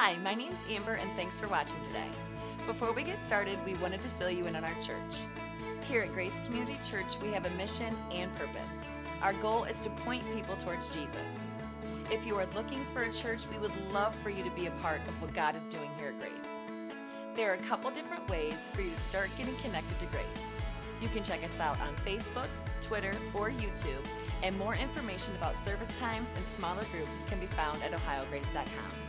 Hi, my name's Amber, and thanks for watching today. Before we get started, we wanted to fill you in on our church. Here at Grace Community Church, we have a mission and purpose. Our goal is to point people towards Jesus. If you are looking for a church, we would love for you to be a part of what God is doing here at Grace. There are a couple different ways for you to start getting connected to Grace. You can check us out on Facebook, Twitter, or YouTube, and more information about service times and smaller groups can be found at ohiograce.com.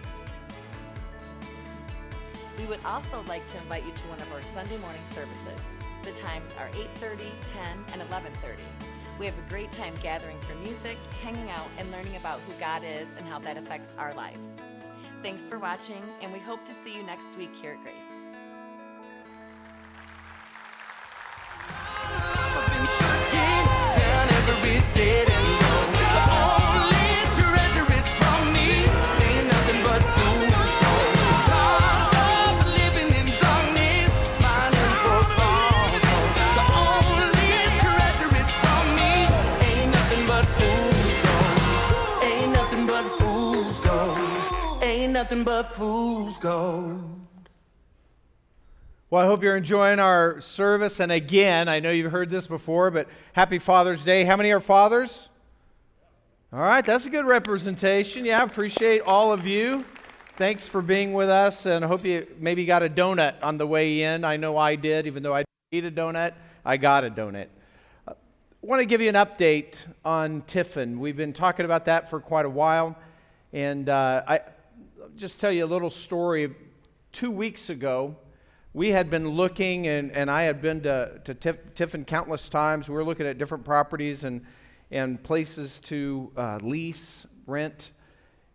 We would also like to invite you to one of our Sunday morning services. The times are 8:30, 10, and 11:30. We have a great time gathering for music, hanging out, and learning about who God is and how that affects our lives. Thanks for watching, and we hope to see you next week here at Grace. Nothing but fools gold. Well, I hope you're enjoying our service. And again, I know you've heard this before, but happy Father's Day. How many are fathers? All right, that's a good representation. Yeah, I appreciate all of you. Thanks for being with us, and I hope you maybe got a donut on the way in. I know I did, even though I didn't eat a donut, I got a donut. I want to give you an update on Tiffin. We've been talking about that for quite a while, and uh, I just tell you a little story. Two weeks ago, we had been looking, and, and I had been to, to Tiff, Tiffin countless times. We were looking at different properties and, and places to uh, lease, rent.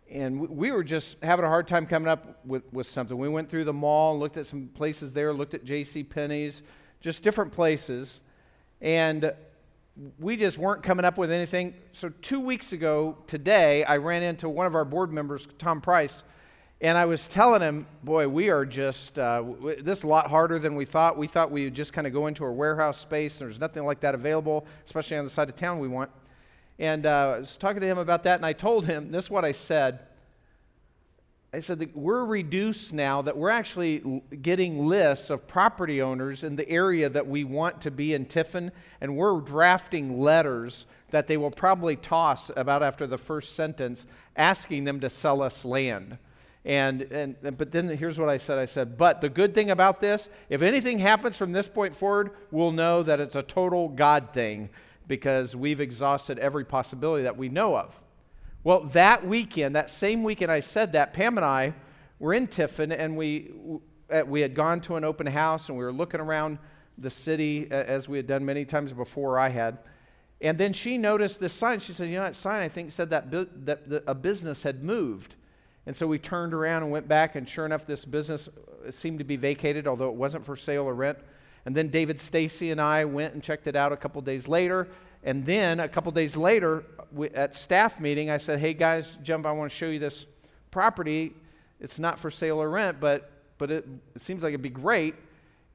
And we, we were just having a hard time coming up with, with something. We went through the mall, looked at some places there, looked at J.C. Penney's, just different places. And we just weren't coming up with anything. So, two weeks ago today, I ran into one of our board members, Tom Price, and I was telling him, boy, we are just, uh, this is a lot harder than we thought. We thought we would just kind of go into a warehouse space, there's nothing like that available, especially on the side of town we want. And uh, I was talking to him about that, and I told him, this is what I said. I said that we're reduced now, that we're actually getting lists of property owners in the area that we want to be in Tiffin, and we're drafting letters that they will probably toss about after the first sentence, asking them to sell us land. And, and, and- but then here's what I said I said, but the good thing about this, if anything happens from this point forward, we'll know that it's a total God thing because we've exhausted every possibility that we know of. Well, that weekend, that same weekend I said that, Pam and I were in Tiffin and we, uh, we had gone to an open house and we were looking around the city uh, as we had done many times before I had. And then she noticed this sign. She said, You know, that sign I think said that, bu- that the, a business had moved. And so we turned around and went back, and sure enough, this business uh, seemed to be vacated, although it wasn't for sale or rent. And then David Stacy and I went and checked it out a couple days later. And then a couple days later, we, at staff meeting, I said, "Hey guys, jump! I want to show you this property. It's not for sale or rent, but but it, it seems like it'd be great."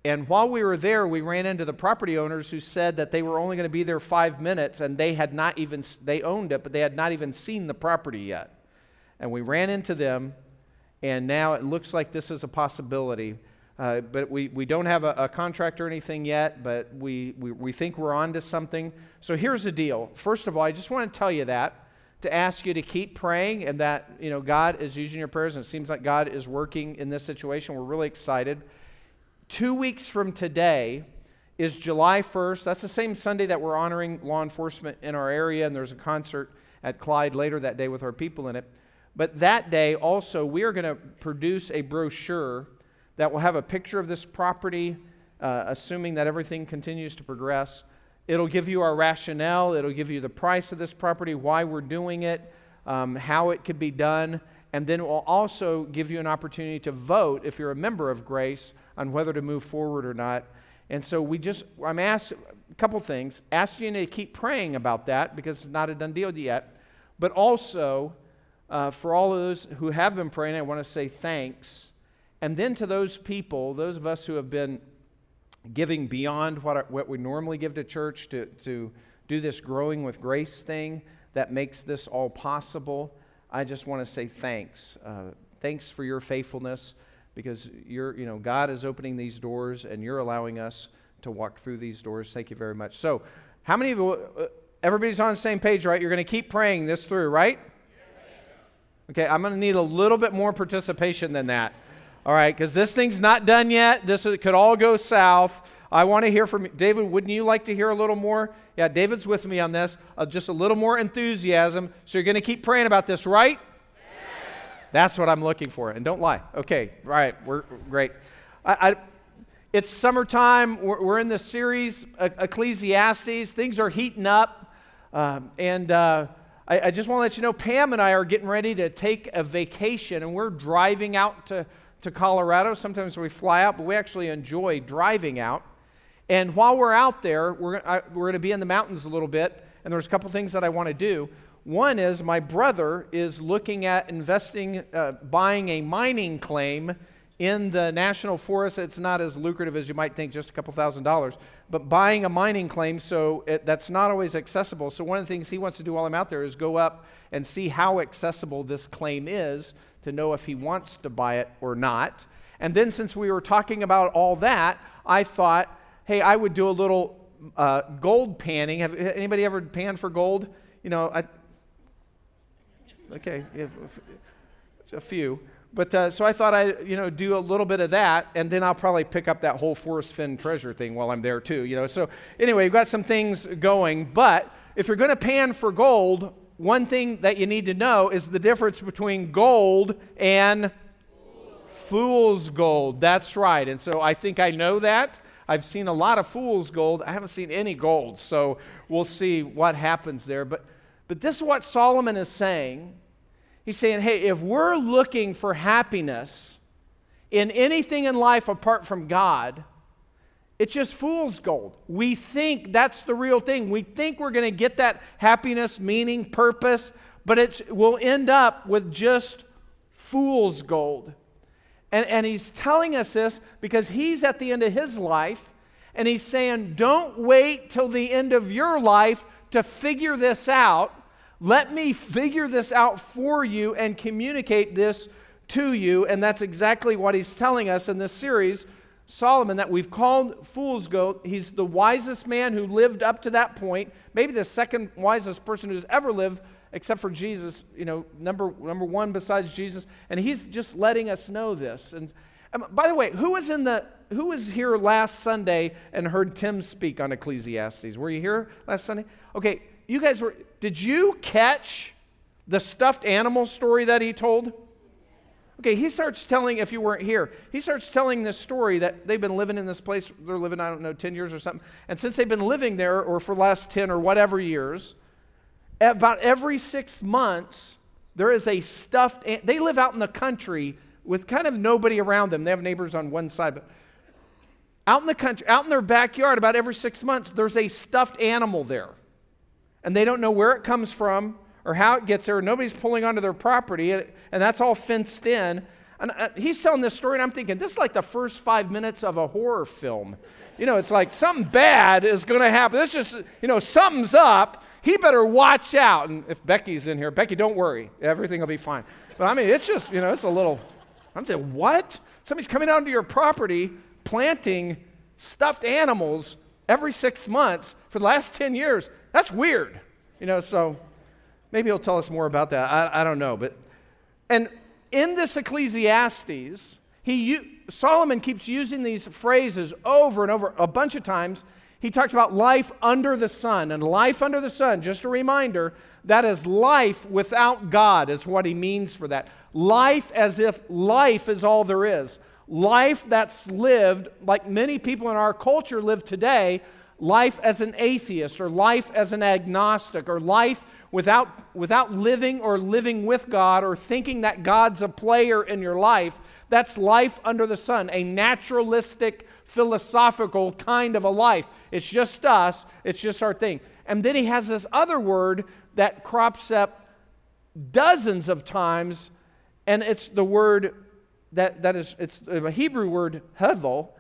And while we were there, we ran into the property owners who said that they were only going to be there five minutes, and they had not even they owned it, but they had not even seen the property yet. And we ran into them, and now it looks like this is a possibility. Uh, but we, we don't have a, a contract or anything yet, but we, we, we think we're on to something. So here's the deal. First of all, I just want to tell you that, to ask you to keep praying, and that you know God is using your prayers, and it seems like God is working in this situation. We're really excited. Two weeks from today is July 1st. That's the same Sunday that we're honoring law enforcement in our area, and there's a concert at Clyde later that day with our people in it. But that day also, we are going to produce a brochure that will have a picture of this property, uh, assuming that everything continues to progress. It'll give you our rationale, it'll give you the price of this property, why we're doing it, um, how it could be done, and then it will also give you an opportunity to vote if you're a member of Grace on whether to move forward or not. And so we just, I'm asked a couple things. Ask you to keep praying about that because it's not a done deal yet. But also, uh, for all of those who have been praying, I want to say thanks. And then to those people, those of us who have been giving beyond what, what we normally give to church to, to do this growing with grace thing that makes this all possible, I just want to say thanks. Uh, thanks for your faithfulness because you're, you know, God is opening these doors and you're allowing us to walk through these doors. Thank you very much. So, how many of you, uh, everybody's on the same page, right? You're going to keep praying this through, right? Okay, I'm going to need a little bit more participation than that. All right, because this thing's not done yet. This could all go south. I want to hear from David. Wouldn't you like to hear a little more? Yeah, David's with me on this. Uh, just a little more enthusiasm. So you're going to keep praying about this, right? That's what I'm looking for. And don't lie. Okay, all right, we're great. I, I, it's summertime. We're, we're in this series, Ecclesiastes. Things are heating up. Um, and uh, I, I, just want to let you know Pam and I are getting ready to take a vacation, and we're driving out to, to Colorado. Sometimes we fly out, but we actually enjoy driving out. And while we're out there, we're, we're going to be in the mountains a little bit, and there's a couple things that I want to do. One is my brother is looking at investing, uh, buying a mining claim in the national forest. It's not as lucrative as you might think, just a couple thousand dollars, but buying a mining claim, so it, that's not always accessible. So, one of the things he wants to do while I'm out there is go up and see how accessible this claim is to know if he wants to buy it or not. And then, since we were talking about all that, I thought, hey, I would do a little uh, gold panning. Have anybody ever panned for gold? You know, I, Okay, a few. But uh, so I thought I'd you know do a little bit of that, and then I'll probably pick up that whole Forrest Fenn treasure thing while I'm there too. You know. So anyway, we've got some things going. But if you're going to pan for gold, one thing that you need to know is the difference between gold and fool's gold. That's right. And so I think I know that. I've seen a lot of fool's gold. I haven't seen any gold. So we'll see what happens there. But but this is what Solomon is saying. He's saying, hey, if we're looking for happiness in anything in life apart from God, it's just fool's gold. We think that's the real thing. We think we're going to get that happiness, meaning, purpose, but it will end up with just fool's gold. And, and he's telling us this because he's at the end of his life, and he's saying, don't wait till the end of your life to figure this out. Let me figure this out for you and communicate this to you. And that's exactly what he's telling us in this series. Solomon, that we've called Fool's Gold, he's the wisest man who lived up to that point, maybe the second wisest person who's ever lived, except for Jesus, you know, number, number one besides Jesus. And he's just letting us know this. And um, by the way, who was in the who was here last Sunday and heard Tim speak on Ecclesiastes? Were you here last Sunday? Okay, you guys were, did you catch the stuffed animal story that he told? Okay, he starts telling, if you weren't here, he starts telling this story that they've been living in this place, they're living, I don't know, 10 years or something. And since they've been living there, or for the last 10 or whatever years, about every six months, there is a stuffed, they live out in the country with kind of nobody around them. They have neighbors on one side, but out in the country, out in their backyard, about every six months, there's a stuffed animal there and they don't know where it comes from or how it gets there. Nobody's pulling onto their property, and that's all fenced in. And uh, he's telling this story, and I'm thinking, this is like the first five minutes of a horror film. You know, it's like something bad is going to happen. This just, you know, something's up. He better watch out. And if Becky's in here, Becky, don't worry. Everything will be fine. But I mean, it's just, you know, it's a little, I'm saying, what? Somebody's coming onto your property planting stuffed animals every six months for the last 10 years. That's weird. You know, so maybe he'll tell us more about that. I, I don't know. But, and in this Ecclesiastes, he, Solomon keeps using these phrases over and over a bunch of times. He talks about life under the sun. And life under the sun, just a reminder, that is life without God, is what he means for that. Life as if life is all there is. Life that's lived, like many people in our culture live today, life as an atheist or life as an agnostic or life without, without living or living with God or thinking that God's a player in your life, that's life under the sun, a naturalistic, philosophical kind of a life. It's just us, it's just our thing. And then he has this other word that crops up dozens of times, and it's the word that, that is, it's a Hebrew word, hevel,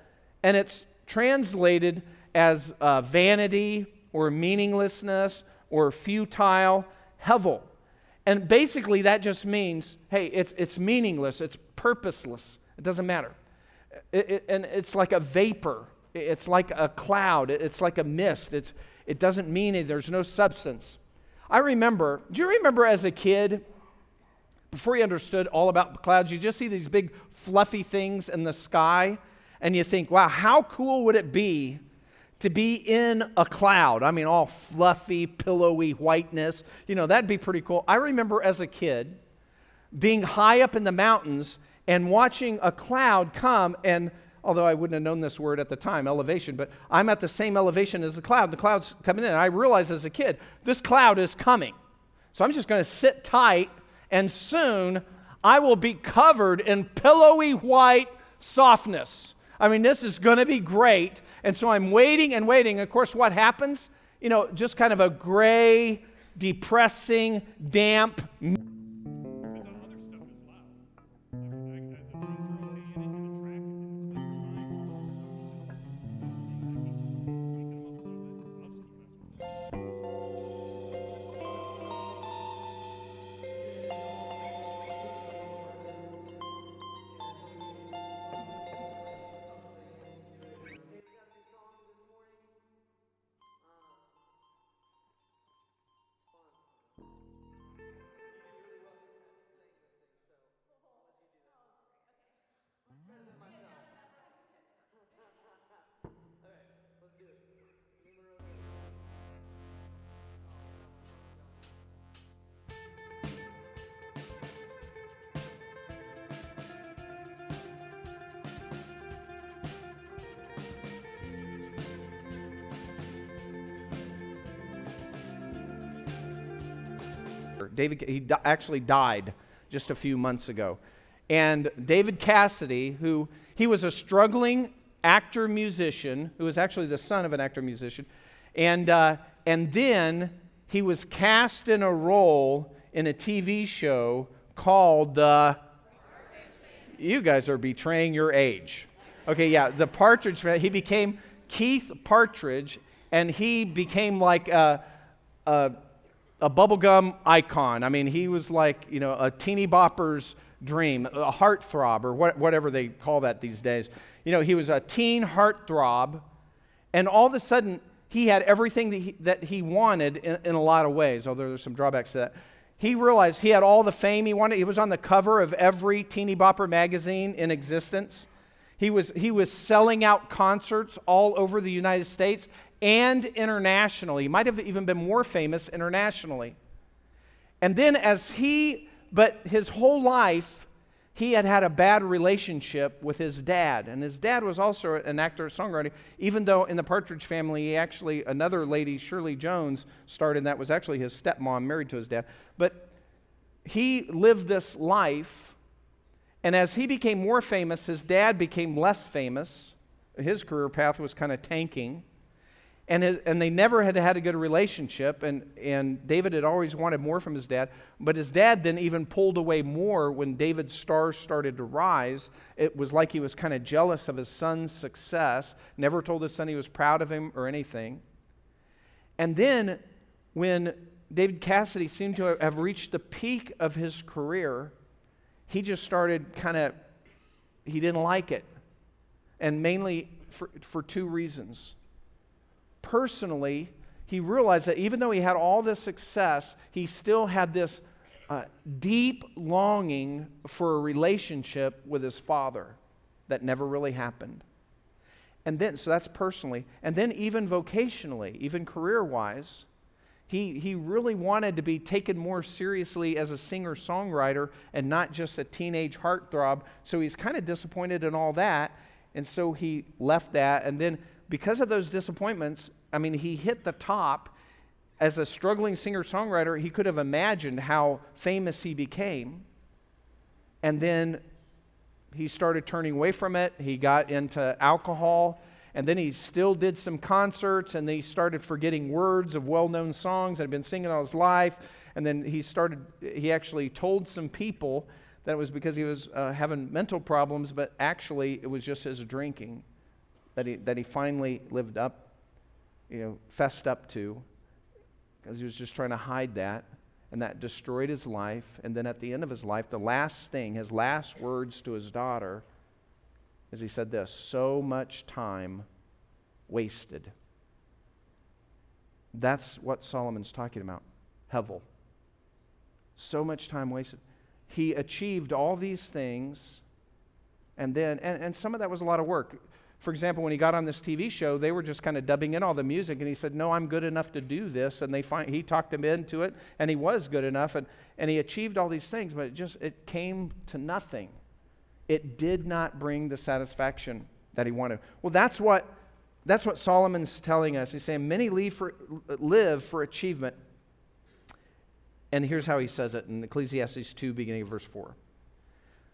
and it's translated as uh, vanity or meaninglessness or futile, hevel. And basically, that just means hey, it's, it's meaningless, it's purposeless, it doesn't matter. It, it, and it's like a vapor, it's like a cloud, it's like a mist. It's, it doesn't mean it, there's no substance. I remember, do you remember as a kid, before you understood all about clouds, you just see these big fluffy things in the sky, and you think, wow, how cool would it be to be in a cloud? I mean, all fluffy, pillowy whiteness. You know, that'd be pretty cool. I remember as a kid being high up in the mountains and watching a cloud come and although I wouldn't have known this word at the time, elevation, but I'm at the same elevation as the cloud. The cloud's coming in. I realized as a kid, this cloud is coming. So I'm just going to sit tight, and soon I will be covered in pillowy white softness. I mean, this is going to be great. And so I'm waiting and waiting. Of course, what happens? You know, just kind of a gray, depressing, damp, David, he di- actually died just a few months ago. And David Cassidy, who he was a struggling actor musician, who was actually the son of an actor musician, and, uh, and then he was cast in a role in a TV show called the. You guys are betraying your age. Okay, yeah, the Partridge. He became Keith Partridge, and he became like a, a a bubblegum icon. I mean, he was like, you know, a teeny bopper's dream, a heartthrob, or what, whatever they call that these days. You know, he was a teen heartthrob, and all of a sudden, he had everything that he, that he wanted in, in a lot of ways, although there's some drawbacks to that. He realized he had all the fame he wanted. He was on the cover of every teeny bopper magazine in existence. He was, he was selling out concerts all over the United States and internationally. He might have even been more famous internationally. And then, as he, but his whole life, he had had a bad relationship with his dad. And his dad was also an actor, songwriter, even though in the Partridge family, he actually, another lady, Shirley Jones, starred that, was actually his stepmom, married to his dad. But he lived this life. And as he became more famous, his dad became less famous. His career path was kind of tanking and, his, and they never had had a good relationship and, and david had always wanted more from his dad but his dad then even pulled away more when david's stars started to rise. It was like he was kind of jealous of his son's success never told his son he was proud of him or anything. And then when david cassidy seemed to have reached the peak of his career he just started kind of he didn't like it. And mainly for, for two reasons personally, he realized that even though he had all this success, he still had this uh, deep longing for a relationship with his father that never really happened. And then, so that's personally. And then, even vocationally, even career wise, he, he really wanted to be taken more seriously as a singer songwriter and not just a teenage heartthrob. So he's kind of disappointed in all that. And so he left that. And then because of those disappointments, I mean, he hit the top. As a struggling singer songwriter, he could have imagined how famous he became. And then he started turning away from it. He got into alcohol. And then he still did some concerts. And then he started forgetting words of well known songs that had been singing all his life. And then he started, he actually told some people that it was because he was uh, having mental problems, but actually it was just his drinking that he, that he finally lived up, you know, fessed up to, because he was just trying to hide that. and that destroyed his life. And then at the end of his life, the last thing, his last words to his daughter, is he said this so much time wasted. That's what Solomon's talking about. Hevel. So much time wasted. He achieved all these things, and then, and, and some of that was a lot of work. For example, when he got on this TV show, they were just kind of dubbing in all the music, and he said, No, I'm good enough to do this. And they find, he talked him into it, and he was good enough, and, and he achieved all these things, but it just it came to nothing. It did not bring the satisfaction that he wanted. Well, that's what that's what Solomon's telling us. He's saying many live for, live for achievement. And here's how he says it in Ecclesiastes 2, beginning of verse 4.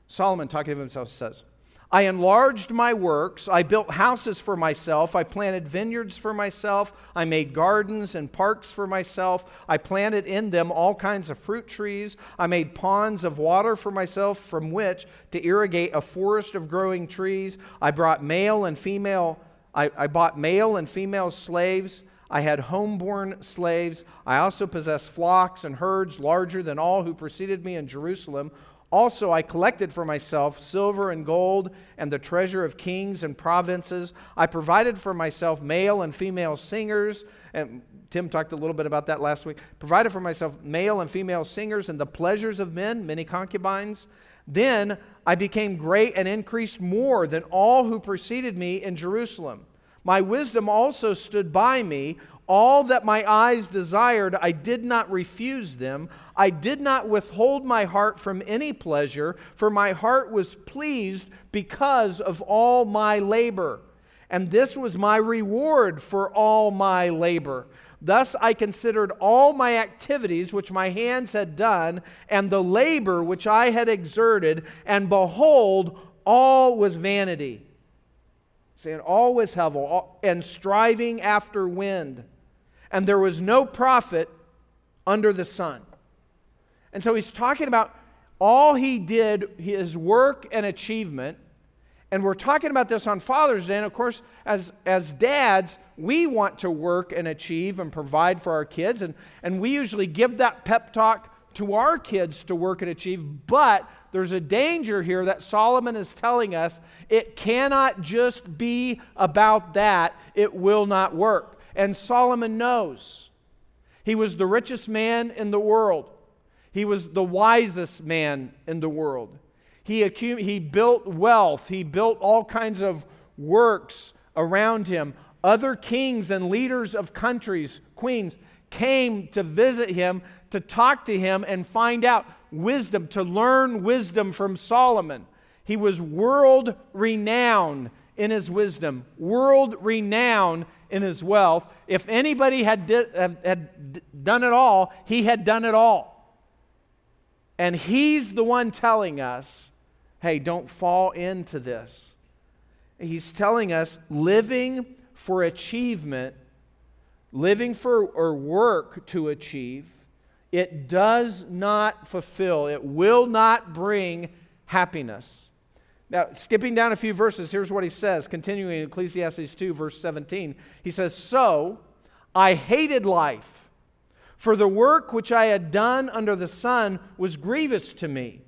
Solomon, talking of himself, says, I enlarged my works. I built houses for myself. I planted vineyards for myself. I made gardens and parks for myself. I planted in them all kinds of fruit trees. I made ponds of water for myself from which to irrigate a forest of growing trees. I brought male and female I, I bought male and female slaves. I had homeborn slaves. I also possessed flocks and herds larger than all who preceded me in Jerusalem. Also, I collected for myself silver and gold and the treasure of kings and provinces. I provided for myself male and female singers. And Tim talked a little bit about that last week. Provided for myself male and female singers and the pleasures of men, many concubines. Then I became great and increased more than all who preceded me in Jerusalem. My wisdom also stood by me. All that my eyes desired, I did not refuse them. I did not withhold my heart from any pleasure, for my heart was pleased because of all my labor. And this was my reward for all my labor. Thus I considered all my activities which my hands had done, and the labor which I had exerted, and behold, all was vanity. Saying all was hevel, and striving after wind, and there was no profit under the sun. And so he's talking about all he did, his work and achievement, and we're talking about this on Father's Day. And of course, as, as dads, we want to work and achieve and provide for our kids. And, and we usually give that pep talk to our kids to work and achieve. But there's a danger here that Solomon is telling us it cannot just be about that, it will not work. And Solomon knows. He was the richest man in the world, he was the wisest man in the world. He, accum- he built wealth, he built all kinds of works around him. Other kings and leaders of countries, queens, came to visit him, to talk to him, and find out wisdom, to learn wisdom from Solomon. He was world renowned in his wisdom, world renowned in his wealth. If anybody had, had done it all, he had done it all. And he's the one telling us hey, don't fall into this. He's telling us living for achievement, living for or work to achieve, it does not fulfill, it will not bring happiness. Now, skipping down a few verses, here's what he says, continuing in Ecclesiastes 2, verse 17. He says, So I hated life, for the work which I had done under the sun was grievous to me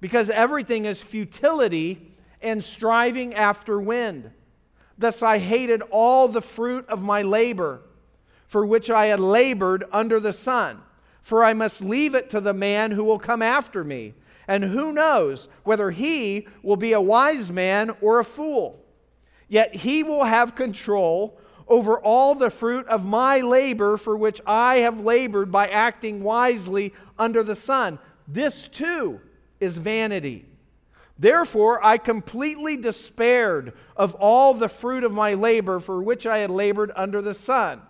because everything is futility and striving after wind. Thus I hated all the fruit of my labor, for which I had labored under the sun. For I must leave it to the man who will come after me. And who knows whether he will be a wise man or a fool? Yet he will have control over all the fruit of my labor for which I have labored by acting wisely under the sun. This too is vanity. Therefore, I completely despaired of all the fruit of my labor for which I had labored under the sun.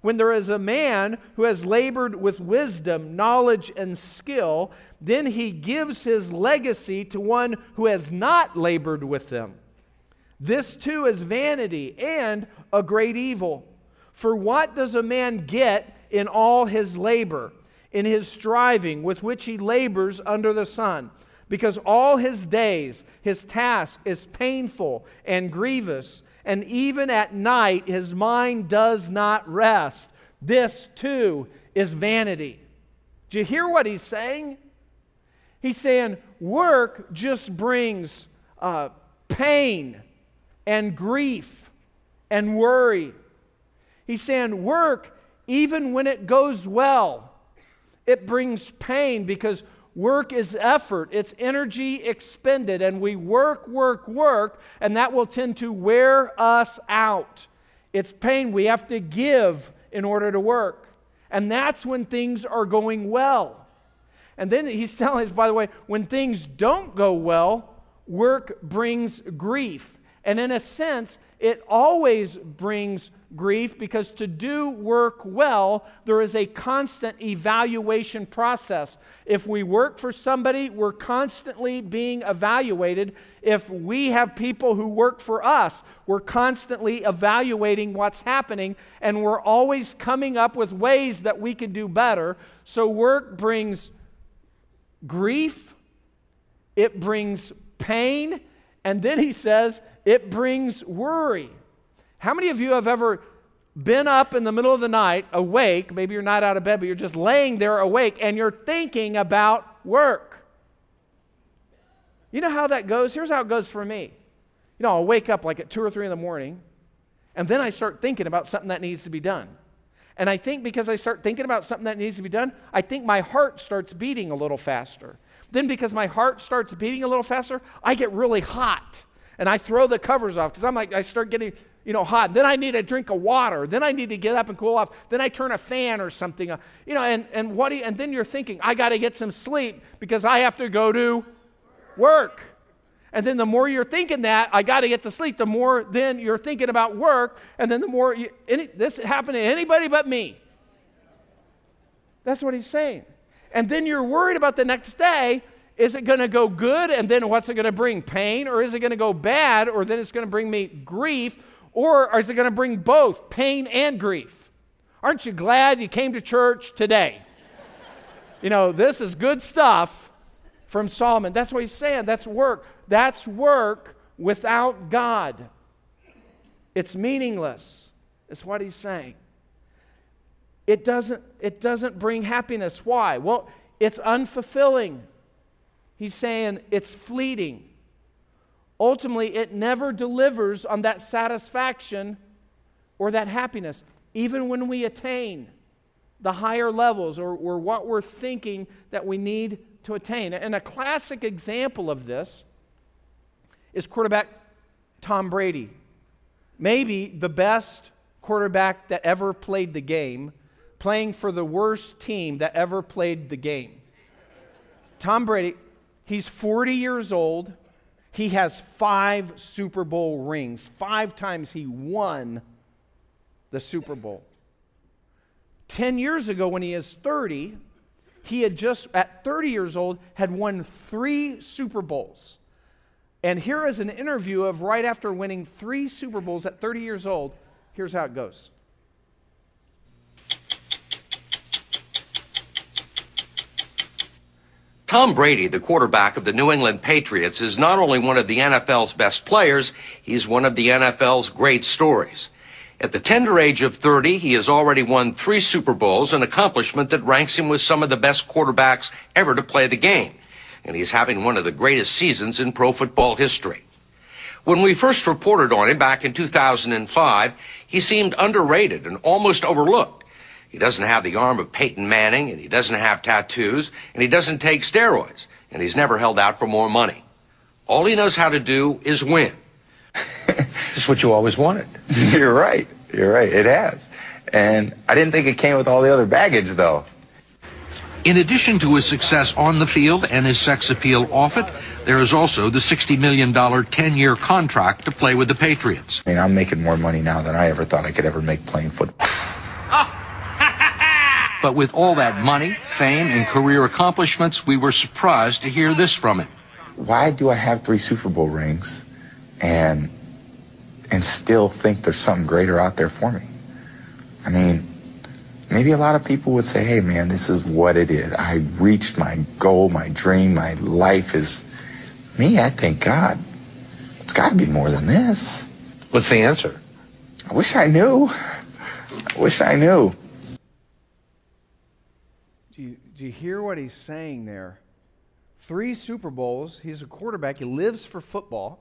When there is a man who has labored with wisdom, knowledge, and skill, then he gives his legacy to one who has not labored with them. This too is vanity and a great evil. For what does a man get in all his labor? in his striving with which he labors under the sun. Because all his days, his task is painful and grievous, and even at night his mind does not rest. This too is vanity. Do you hear what he's saying? He's saying work just brings uh, pain and grief and worry. He's saying work, even when it goes well, it brings pain because work is effort, it's energy expended, and we work, work, work, and that will tend to wear us out. It's pain we have to give in order to work. And that's when things are going well. And then he's telling us, by the way, when things don't go well, work brings grief. And in a sense, it always brings grief because to do work well, there is a constant evaluation process. If we work for somebody, we're constantly being evaluated. If we have people who work for us, we're constantly evaluating what's happening and we're always coming up with ways that we can do better. So, work brings grief, it brings pain, and then he says it brings worry. How many of you have ever been up in the middle of the night, awake? Maybe you're not out of bed, but you're just laying there awake and you're thinking about work. You know how that goes? Here's how it goes for me. You know, I'll wake up like at two or three in the morning, and then I start thinking about something that needs to be done. And I think because I start thinking about something that needs to be done, I think my heart starts beating a little faster. Then, because my heart starts beating a little faster, I get really hot and I throw the covers off because I'm like, I start getting you know, hot. Then I need a drink of water. Then I need to get up and cool off. Then I turn a fan or something. Uh, you know, and, and what you, and then you're thinking, I got to get some sleep because I have to go to work. And then the more you're thinking that, I got to get to sleep, the more then you're thinking about work. And then the more, you, any, this happened to anybody but me. That's what he's saying. And then you're worried about the next day. Is it going to go good? And then what's it going to bring? Pain? Or is it going to go bad? Or then it's going to bring me grief? Or is it going to bring both pain and grief? Aren't you glad you came to church today? you know, this is good stuff from Solomon. That's what he's saying. That's work. That's work without God. It's meaningless, is what he's saying. It doesn't, it doesn't bring happiness. Why? Well, it's unfulfilling. He's saying it's fleeting ultimately it never delivers on that satisfaction or that happiness, even when we attain the higher levels or, or what we're thinking that we need to attain. And a classic example of this is quarterback Tom Brady. Maybe the best quarterback that ever played the game, playing for the worst team that ever played the game. Tom Brady, he's 40 years old. He has five Super Bowl rings. Five times he won the Super Bowl. 10 years ago, when he is 30, he had just, at 30 years old, had won three Super Bowls. And here is an interview of right after winning three Super Bowls at 30 years old. Here's how it goes. Tom Brady, the quarterback of the New England Patriots, is not only one of the NFL's best players, he's one of the NFL's great stories. At the tender age of 30, he has already won three Super Bowls, an accomplishment that ranks him with some of the best quarterbacks ever to play the game. And he's having one of the greatest seasons in pro football history. When we first reported on him back in 2005, he seemed underrated and almost overlooked. He doesn't have the arm of Peyton Manning, and he doesn't have tattoos, and he doesn't take steroids, and he's never held out for more money. All he knows how to do is win. this is what you always wanted. You're right. You're right. It has. And I didn't think it came with all the other baggage, though. In addition to his success on the field and his sex appeal off it, there is also the $60 million 10 year contract to play with the Patriots. I mean, I'm making more money now than I ever thought I could ever make playing football. But with all that money, fame, and career accomplishments, we were surprised to hear this from him. Why do I have three Super Bowl rings and and still think there's something greater out there for me? I mean, maybe a lot of people would say, "Hey, man, this is what it is. I reached my goal, my dream, my life is." Me, I thank God, it's got to be more than this. What's the answer? I wish I knew. I wish I knew. Do you hear what he's saying there? Three Super Bowls. He's a quarterback. He lives for football.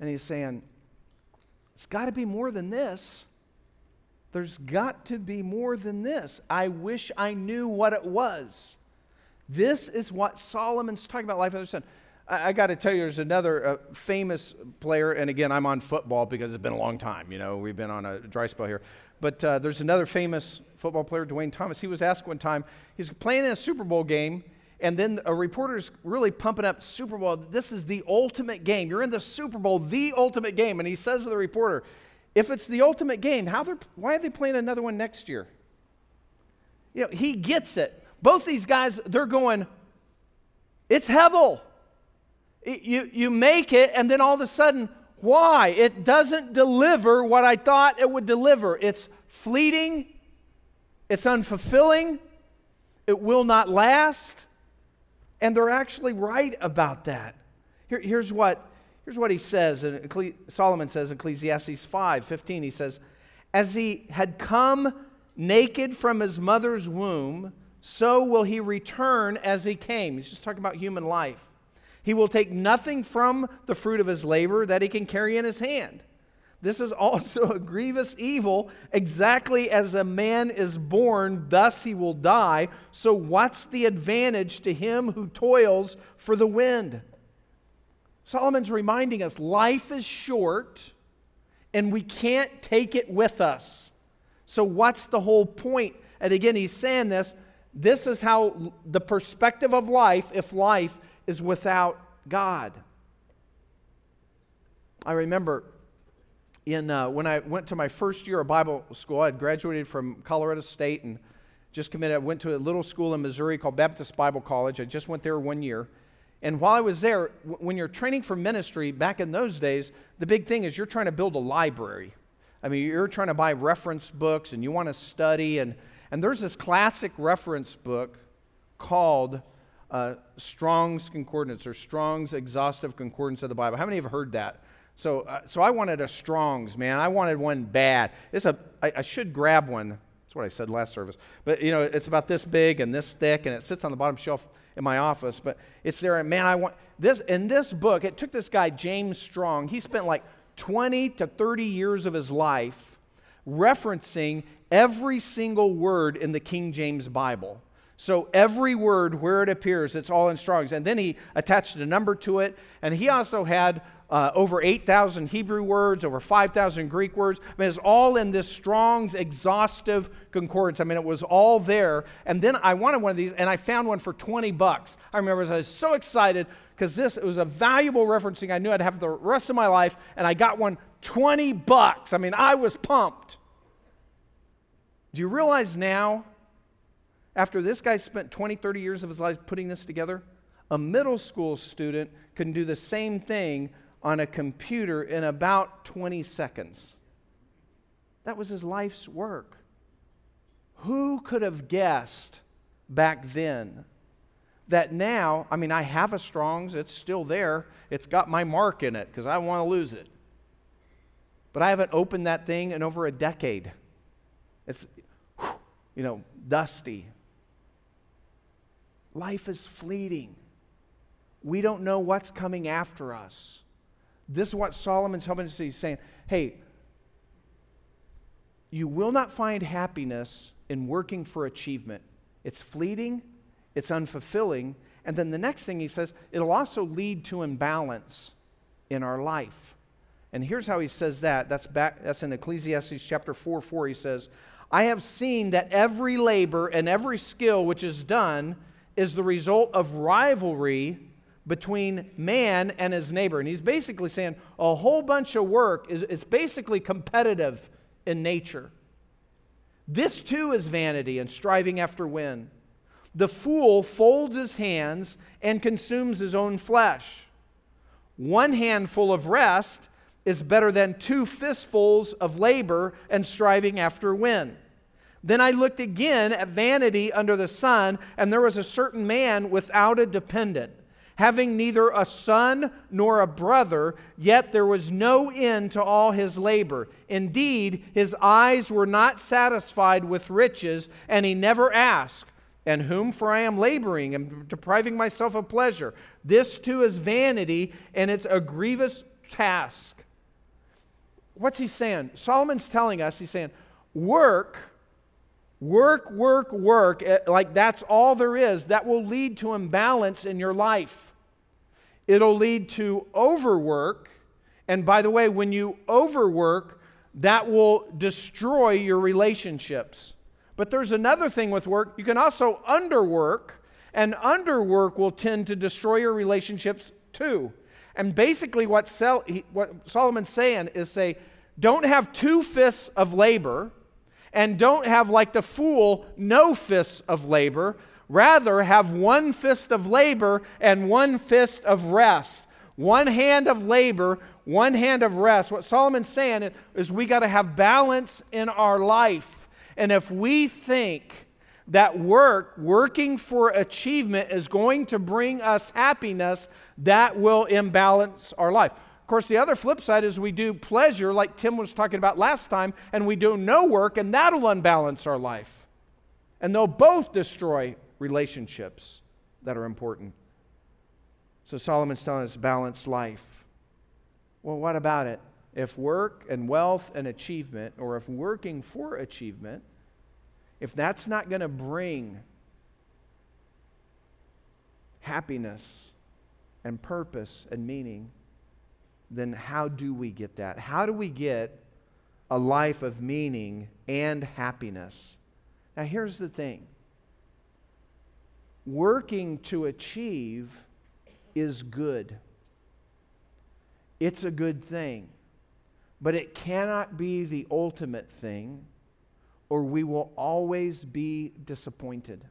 And he's saying, it's got to be more than this. There's got to be more than this. I wish I knew what it was. This is what Solomon's talking about life under the sun. I, I got to tell you, there's another uh, famous player, and again, I'm on football because it's been a long time. You know, we've been on a dry spell here. But uh, there's another famous football player, Duane Thomas. He was asked one time, he's playing in a Super Bowl game, and then a reporter's really pumping up Super Bowl. This is the ultimate game. You're in the Super Bowl, the ultimate game. And he says to the reporter, if it's the ultimate game, how they're, why are they playing another one next year? You know, he gets it. Both these guys, they're going, it's Hevel. It- You, you make it, and then all of a sudden, why? It doesn't deliver what I thought it would deliver. It's fleeting, it's unfulfilling, it will not last. And they're actually right about that. Here, here's, what, here's what he says, Ecclesi- Solomon says in Ecclesiastes 5 15. He says, As he had come naked from his mother's womb, so will he return as he came. He's just talking about human life. He will take nothing from the fruit of his labor that he can carry in his hand. This is also a grievous evil, exactly as a man is born, thus he will die. So, what's the advantage to him who toils for the wind? Solomon's reminding us life is short and we can't take it with us. So, what's the whole point? And again, he's saying this this is how the perspective of life, if life is without God. I remember in, uh, when I went to my first year of Bible school, I had graduated from Colorado State and just committed. I went to a little school in Missouri called Baptist Bible College. I just went there one year. And while I was there, w- when you're training for ministry, back in those days, the big thing is you're trying to build a library. I mean, you're trying to buy reference books and you want to study. And, and there's this classic reference book called uh, Strong's Concordance or Strong's Exhaustive Concordance of the Bible. How many have heard that? So, uh, so I wanted a Strong's, man. I wanted one bad. It's a, I, I should grab one. That's what I said last service. But, you know, it's about this big and this thick, and it sits on the bottom shelf in my office. But it's there, and man, I want this. In this book, it took this guy, James Strong. He spent like 20 to 30 years of his life referencing every single word in the King James Bible. So every word where it appears, it's all in Strong's. And then he attached a number to it. And he also had uh, over 8,000 Hebrew words, over 5,000 Greek words. I mean, it's all in this Strong's exhaustive concordance. I mean, it was all there. And then I wanted one of these, and I found one for 20 bucks. I remember I was so excited because this it was a valuable referencing I knew I'd have the rest of my life, and I got one 20 bucks. I mean, I was pumped. Do you realize now, after this guy spent 20, 30 years of his life putting this together, a middle school student can do the same thing on a computer in about 20 seconds. That was his life's work. Who could have guessed back then that now, I mean, I have a Strong's, it's still there, it's got my mark in it because I want to lose it. But I haven't opened that thing in over a decade. It's, you know, dusty. Life is fleeting. We don't know what's coming after us. This is what Solomon's helping us see. He's saying, hey, you will not find happiness in working for achievement. It's fleeting, it's unfulfilling. And then the next thing he says, it'll also lead to imbalance in our life. And here's how he says that. That's back that's in Ecclesiastes chapter 4 4. He says, I have seen that every labor and every skill which is done is the result of rivalry between man and his neighbor. And he's basically saying a whole bunch of work is it's basically competitive in nature. This too is vanity and striving after wind. The fool folds his hands and consumes his own flesh. One handful of rest is better than two fistfuls of labor and striving after wind. Then I looked again at vanity under the sun, and there was a certain man without a dependent, having neither a son nor a brother, yet there was no end to all his labor. Indeed, his eyes were not satisfied with riches, and he never asked, And whom? For I am laboring and depriving myself of pleasure. This too is vanity, and it's a grievous task. What's he saying? Solomon's telling us, he's saying, work, work, work, work, eh, like that's all there is. That will lead to imbalance in your life. It'll lead to overwork. And by the way, when you overwork, that will destroy your relationships. But there's another thing with work. You can also underwork, and underwork will tend to destroy your relationships too. And basically, what, he, what Solomon's saying is say, don't have two fists of labor, and don't have, like the fool, no fists of labor. Rather, have one fist of labor and one fist of rest. One hand of labor, one hand of rest. What Solomon's saying is we got to have balance in our life. And if we think that work, working for achievement, is going to bring us happiness, that will imbalance our life. Of course, the other flip side is we do pleasure, like Tim was talking about last time, and we do no work, and that'll unbalance our life. And they'll both destroy relationships that are important. So Solomon's telling us balanced life. Well, what about it? If work and wealth and achievement, or if working for achievement, if that's not going to bring happiness and purpose and meaning, then how do we get that? How do we get a life of meaning and happiness? Now, here's the thing working to achieve is good, it's a good thing, but it cannot be the ultimate thing, or we will always be disappointed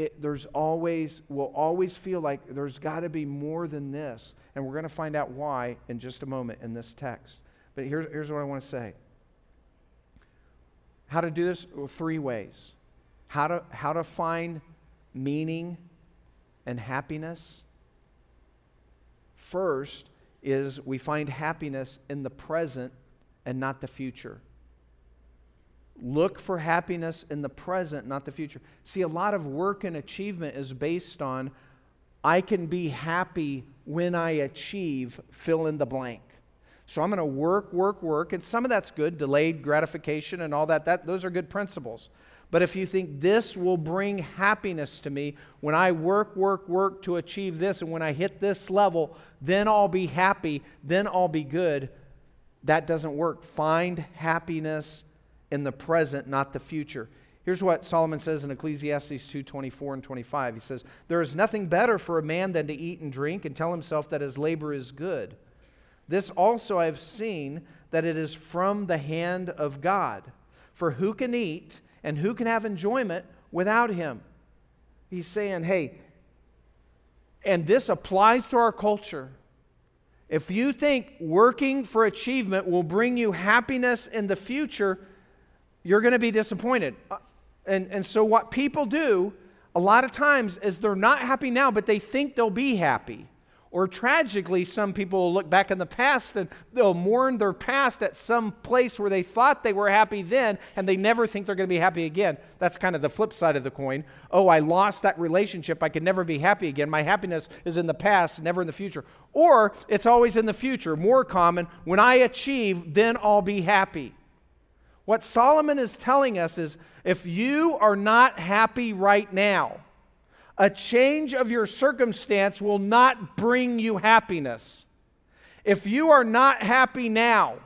it, there's always, we'll always feel like there's got to be more than this. And we're going to find out why in just a moment in this text. But here's, here's what I want to say how to do this well, three ways how to, how to find meaning and happiness. First is we find happiness in the present and not the future. Look for happiness in the present, not the future. See, a lot of work and achievement is based on I can be happy when I achieve, fill in the blank. So I'm going to work, work, work, and some of that's good, delayed gratification and all that, that. Those are good principles. But if you think this will bring happiness to me when I work, work, work to achieve this, and when I hit this level, then I'll be happy, then I'll be good, that doesn't work. Find happiness in the present, not the future. Here's what Solomon says in Ecclesiastes 2 24 and 25. He says, There is nothing better for a man than to eat and drink and tell himself that his labor is good. This also I have seen that it is from the hand of God. For who can eat and who can have enjoyment without him? He's saying, Hey, and this applies to our culture. If you think working for achievement will bring you happiness in the future, you're going to be disappointed. Uh, and, and so, what people do a lot of times is they're not happy now, but they think they'll be happy. Or tragically, some people will look back in the past and they'll mourn their past at some place where they thought they were happy then and they never think they're going to be happy again. That's kind of the flip side of the coin. Oh, I lost that relationship. I can never be happy again. My happiness is in the past, never in the future. Or it's always in the future. More common, when I achieve, then I'll be happy. What Solomon is telling us is if you are not happy right now, a change of your circumstance will not bring you happiness. If you are not happy now,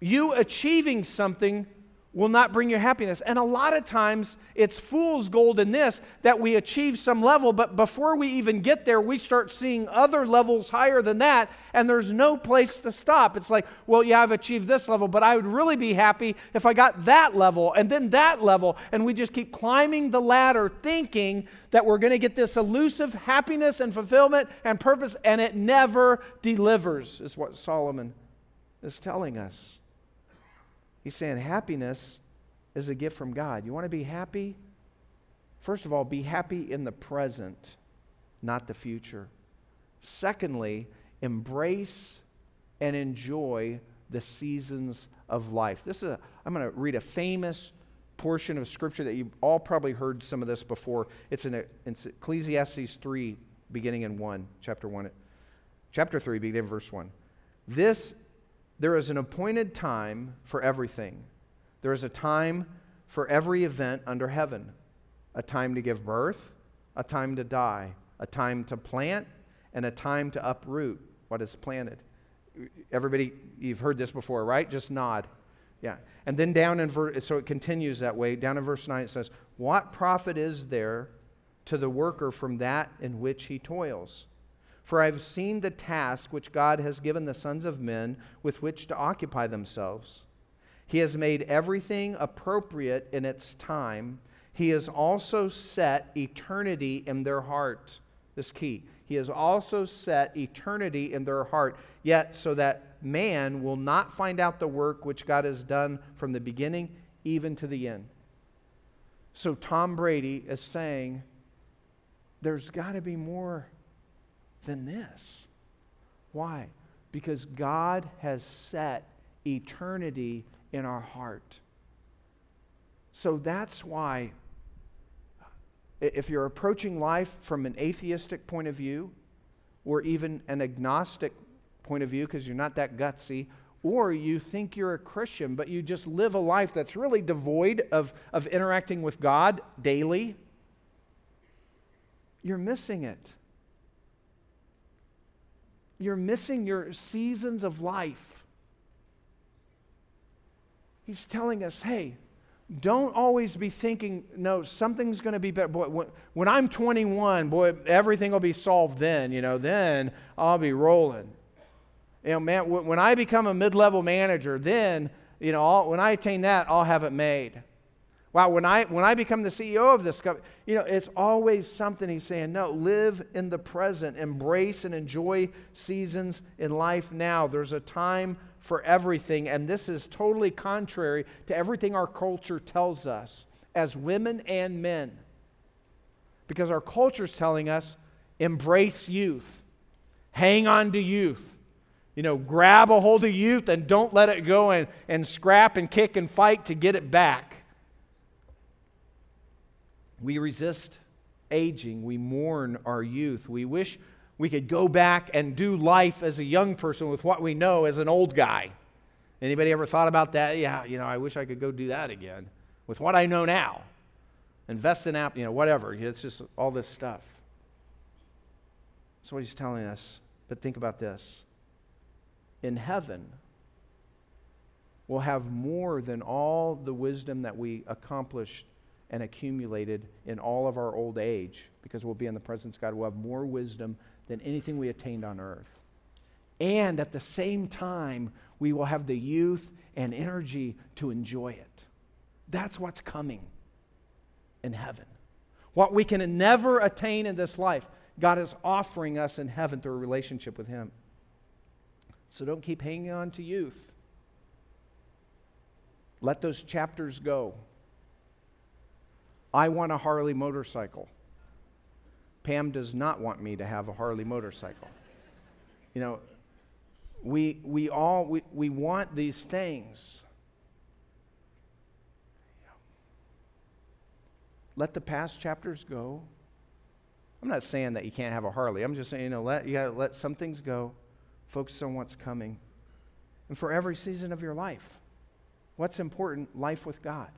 you achieving something will not bring you happiness. And a lot of times it's fool's gold in this that we achieve some level, but before we even get there, we start seeing other levels higher than that, and there's no place to stop. It's like, well, yeah, I've achieved this level, but I would really be happy if I got that level and then that level. And we just keep climbing the ladder thinking that we're going to get this elusive happiness and fulfillment and purpose, and it never delivers, is what Solomon is telling us. He's saying happiness is a gift from God. You want to be happy? First of all, be happy in the present, not the future. Secondly, embrace and enjoy the seasons of life. This is a, I'm going to read a famous portion of scripture that you've all probably heard some of this before. It's in, it's Ecclesiastes 3, beginning in 1, chapter 1. Chapter 3, beginning in verse 1. This, there is an appointed time for everything. There is a time for every event under heaven a time to give birth, a time to die, a time to plant, and a time to uproot what is planted. Everybody, you've heard this before, right? Just nod. Yeah. And then down in verse, so it continues that way. Down in verse 9, it says, What profit is there to the worker from that in which he toils? For I have seen the task which God has given the sons of men with which to occupy themselves. He has made everything appropriate in its time. He has also set eternity in their heart. This key. He has also set eternity in their heart, yet so that man will not find out the work which God has done from the beginning even to the end. So Tom Brady is saying there's got to be more than this. Why? Because God has set eternity in our heart. So that's why, if you're approaching life from an atheistic point of view, or even an agnostic point of view, because you're not that gutsy, or you think you're a Christian, but you just live a life that's really devoid of, of interacting with God daily, you're missing it. You're missing your seasons of life. He's telling us, hey, don't always be thinking, no, something's going to be better. Boy, when, I'm 21, boy, everything will be solved then. You know, then I'll be rolling. You know, man, when I become a mid-level manager, then, you know, I'll, when I attain that, I'll have it made. Wow, when I when I become the CEO of this company, you know, it's always something he's saying, no, live in the present, embrace and enjoy seasons in life now. There's a time for everything, and this is totally contrary to everything our culture tells us as women and men. Because our culture is telling us embrace youth, hang on to youth. You know, grab a hold of youth and don't let it go and, and scrap and kick and fight to get it back. We resist aging. We mourn our youth. We wish we could go back and do life as a young person with what we know as an old guy. Anybody ever thought about that? Yeah, you know, I wish I could go do that again with what I know now. Invest in app, you know, whatever. It's just all this stuff. That's what he's telling us. But think about this. In heaven, we'll have more than all the wisdom that we accomplished and accumulated in all of our old age because we'll be in the presence of God. We'll have more wisdom than anything we attained on earth. And at the same time, we will have the youth and energy to enjoy it. That's what's coming in heaven. What we can never attain in this life, God is offering us in heaven through a relationship with Him. So don't keep hanging on to youth. Let those chapters go. I want a Harley motorcycle. Pam does not want me to have a Harley motorcycle. You know, we, we all we, we want these things. Let the past chapters go. I'm not saying that you can't have a Harley. I'm just saying, you know, let, you gotta let some things go, focus on what's coming. And for every season of your life, what's important? Life with God.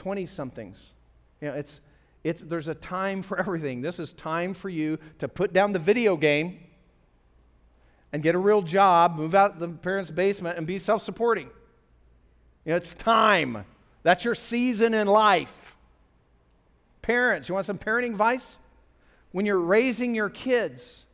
20 somethings. You know, it's, it's, there's a time for everything. This is time for you to put down the video game and get a real job, move out the parents' basement, and be self supporting. You know, it's time. That's your season in life. Parents, you want some parenting advice? When you're raising your kids,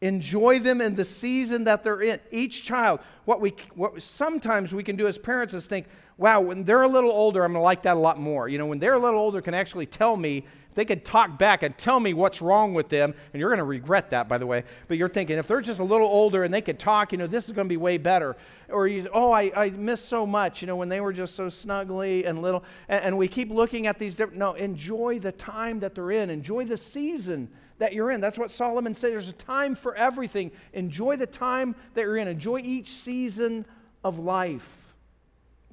enjoy them in the season that they're in. Each child, what we what sometimes we can do as parents is think, wow, when they're a little older, I'm going to like that a lot more. You know, when they're a little older, can actually tell me, they could talk back and tell me what's wrong with them, and you're going to regret that, by the way. But you're thinking, if they're just a little older and they could talk, you know, this is going to be way better. Or, you, oh, I, I miss so much, you know, when they were just so snuggly and little. And, and we keep looking at these different, no, enjoy the time that they're in, enjoy the season that you're in. That's what Solomon said. There's a time for everything. Enjoy the time that you're in, enjoy each season of life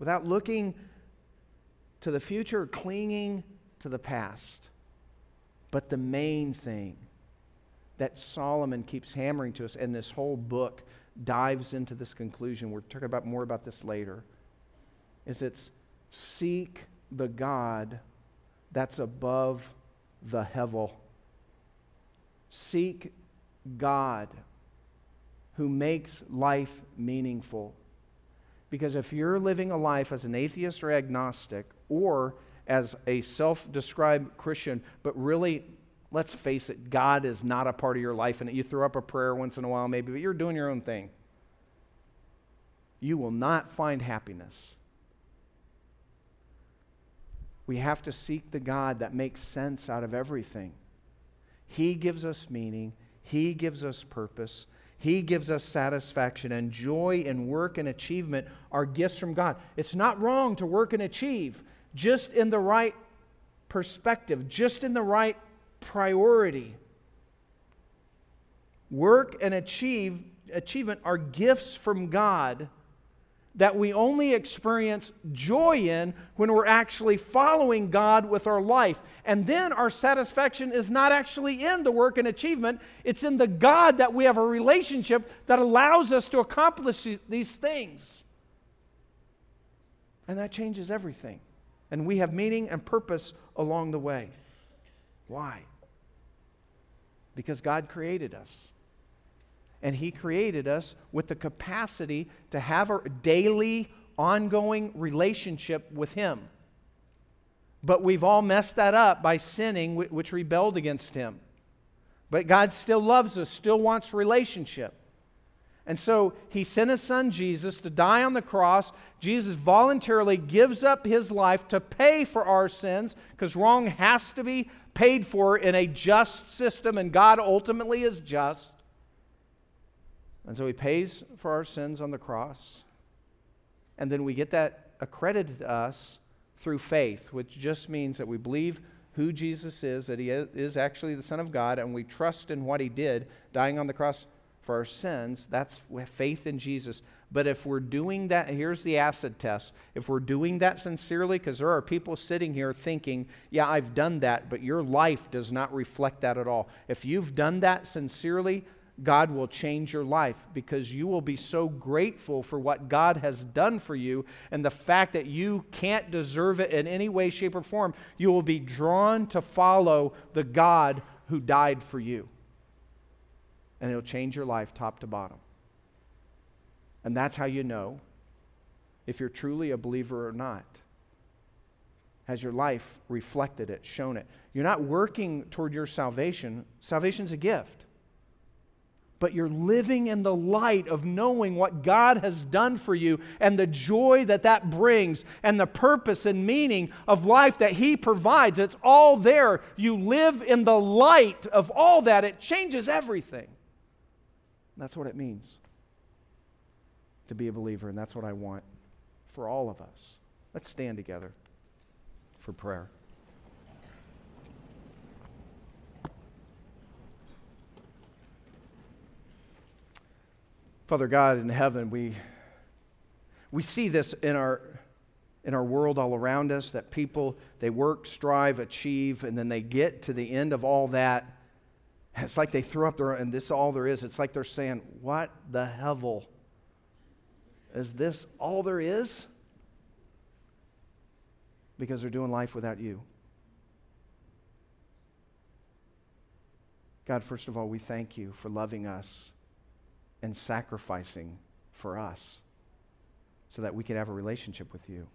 without looking to the future clinging to the past. But the main thing that Solomon keeps hammering to us, and this whole book dives into this conclusion, we're talking about more about this later, is it's seek the God that's above the hevel. Seek God who makes life meaningful. Because if you're living a life as an atheist or agnostic, or as a self described Christian, but really, let's face it, God is not a part of your life, and you throw up a prayer once in a while, maybe, but you're doing your own thing, you will not find happiness. We have to seek the God that makes sense out of everything. He gives us meaning, He gives us purpose, He gives us satisfaction, and joy and work and achievement are gifts from God. It's not wrong to work and achieve, just in the right perspective, just in the right priority. Work and achieve, achievement are gifts from God that we only experience joy in when we're actually following God with our life. And then our satisfaction is not actually in the work and achievement, it's in the God that we have a relationship that allows us to accomplish these things. And that changes everything. And we have meaning and purpose along the way. Why? Because God created us and He created us with the capacity to have a daily, ongoing relationship with Him. But we've all messed that up by sinning, which rebelled against Him. But God still loves us, still wants relationship. And so he sent his son Jesus to die on the cross. Jesus voluntarily gives up his life to pay for our sins because wrong has to be paid for in a just system, and God ultimately is just. And so he pays for our sins on the cross. And then we get that accredited to us through faith, which just means that we believe who Jesus is, that he is actually the Son of God, and we trust in what he did, dying on the cross for our sins. That's faith in Jesus. But if we're doing that, here's the acid test. If we're doing that sincerely, because there are people sitting here thinking, yeah, I've done that, but your life does not reflect that at all. If you've done that sincerely, God will change your life because you will be so grateful for what God has done for you and the fact that you can't deserve it in any way, shape, or form. You will be drawn to follow the God who died for you. And it'll change your life top to bottom. And that's how you know if you're truly a believer or not. Has your life reflected it, shown it? You're not working toward your salvation, salvation's a gift but you're living in the light of knowing what God has done for you and the joy that that brings and the purpose and meaning of life that He provides. It's all there. You live in the light of all that, it changes everything. That's what it means to be a believer, and that's what I want for all of us. Let's stand together for prayer. Father God in heaven, we, we see this in our, in our world all around us that people, they work, strive, achieve, and then they get to the end of all that. It's like they throw up their, and this is all there is. It's like they're saying, What the hell? Is this all there is? Because they're doing life without you. God, first of all, we thank you for loving us and sacrificing for us so that we could have a relationship with you.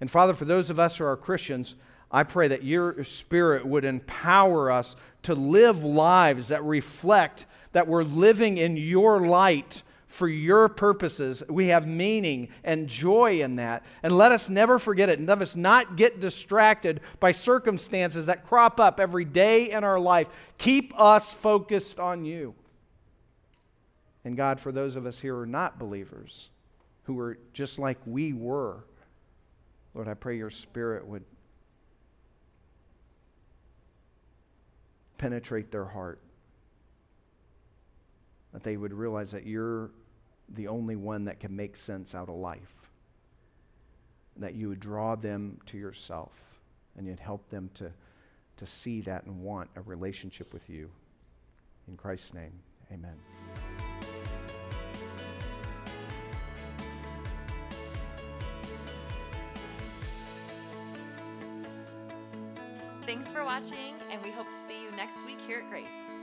And Father, for those of us who are Christians, I pray that your Spirit would empower us to live lives that reflect that we're living in your light for your purposes. We have meaning and joy in that. And let us never forget it. And let us not get distracted by circumstances that crop up every day in our life. Keep us focused on you. And God, for those of us here who are not believers, who are just like we were, Lord, I pray your spirit would penetrate their heart. That they would realize that you're the only one that can make sense out of life. that you would draw them to yourself and you'd help them to, to see that and want a relationship with you. In Christ's name, amen. Thanks for watching, and we hope to see you next week here at Grace.